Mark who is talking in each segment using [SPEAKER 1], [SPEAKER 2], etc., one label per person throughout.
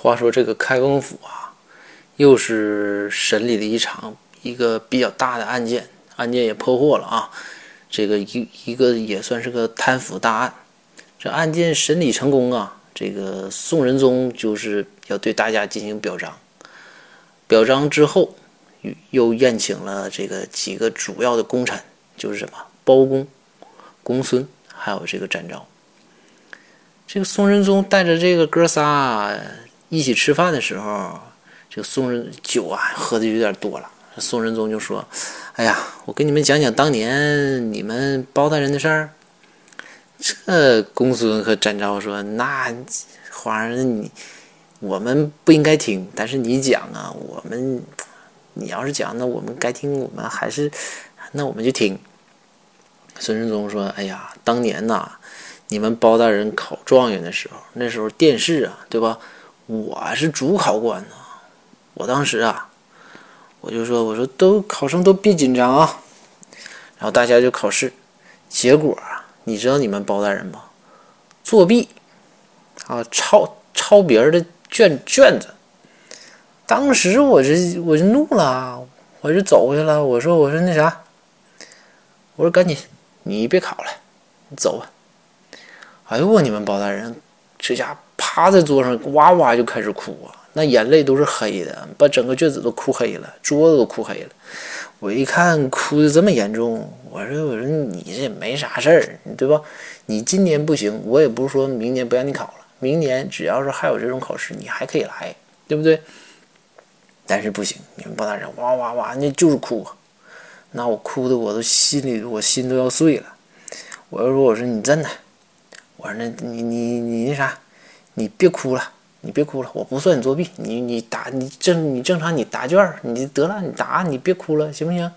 [SPEAKER 1] 话说这个开封府啊，又是审理了一场一个比较大的案件，案件也破获了啊。这个一一个也算是个贪腐大案。这案件审理成功啊，这个宋仁宗就是要对大家进行表彰。表彰之后，又宴请了这个几个主要的功臣，就是什么包公、公孙，还有这个展昭。这个宋仁宗带着这个哥仨。一起吃饭的时候，这个宋仁酒啊喝的有点多了。宋仁宗就说：“哎呀，我跟你们讲讲当年你们包大人的事儿。”这公孙和展昭说：“那皇上，你我们不应该听，但是你讲啊，我们你要是讲，那我们该听，我们还是那我们就听。”孙仁宗说：“哎呀，当年呐，你们包大人考状元的时候，那时候殿试啊，对吧？”我是主考官呢，我当时啊，我就说，我说都考生都别紧张啊，然后大家就考试，结果啊，你知道你们包大人吗？作弊啊，抄抄别人的卷卷子，当时我这我就怒了，我就走过去了，我说我说那啥，我说赶紧你别考了，你走吧。哎呦我你们包大人，这家伙。趴在桌上哇哇就开始哭啊，那眼泪都是黑的，把整个卷子都哭黑了，桌子都哭黑了。我一看哭的这么严重，我说我说你这没啥事儿，对吧？你今年不行，我也不是说明年不让你考了，明年只要是还有这种考试，你还可以来，对不对？但是不行，你们包大人哇哇哇，那就是哭，那我哭的我都心里我心都要碎了。我就说我说你真的，我说那你你你那啥。你别哭了，你别哭了，我不算你作弊，你你答你正你正常你答卷你得了你答你别哭了行不行？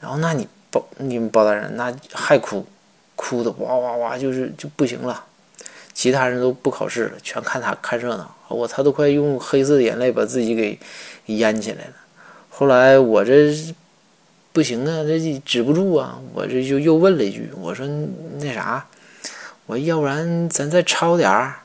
[SPEAKER 1] 然后那你包你们包大人那还哭，哭的哇哇哇就是就不行了，其他人都不考试了，全看他看热闹，我他都快用黑色的眼泪把自己给淹起来了。后来我这不行啊，这止不住啊，我这就又问了一句，我说那啥，我要不然咱再抄点儿。